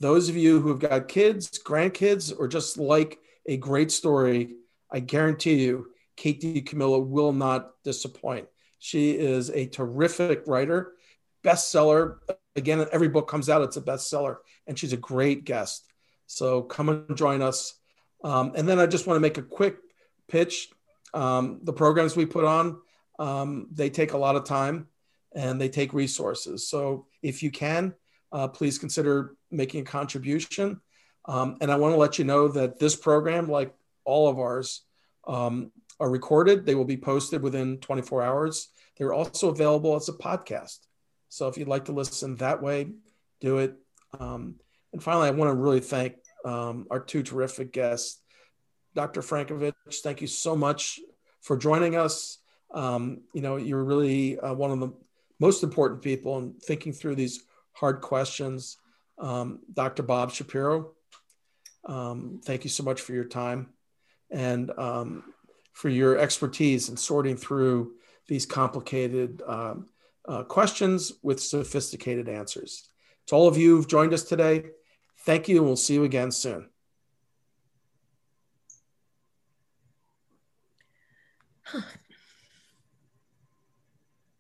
those of you who have got kids, grandkids, or just like a great story, I guarantee you, Kate DiCamillo will not disappoint. She is a terrific writer, bestseller. Again, every book comes out, it's a bestseller, and she's a great guest. So come and join us. Um, and then I just want to make a quick pitch. Um, the programs we put on, um, they take a lot of time and they take resources. So if you can, uh, please consider making a contribution. Um, and I want to let you know that this program, like all of ours, um, are recorded. They will be posted within 24 hours. They're also available as a podcast. So if you'd like to listen that way, do it. Um, and finally, I want to really thank um, our two terrific guests. Dr. Frankovic, thank you so much for joining us. Um, you know, you're really uh, one of the most important people in thinking through these hard questions. Um, Dr. Bob Shapiro, um, thank you so much for your time and um, for your expertise in sorting through these complicated um, uh, questions with sophisticated answers. To all of you who've joined us today, thank you, and we'll see you again soon. Huh.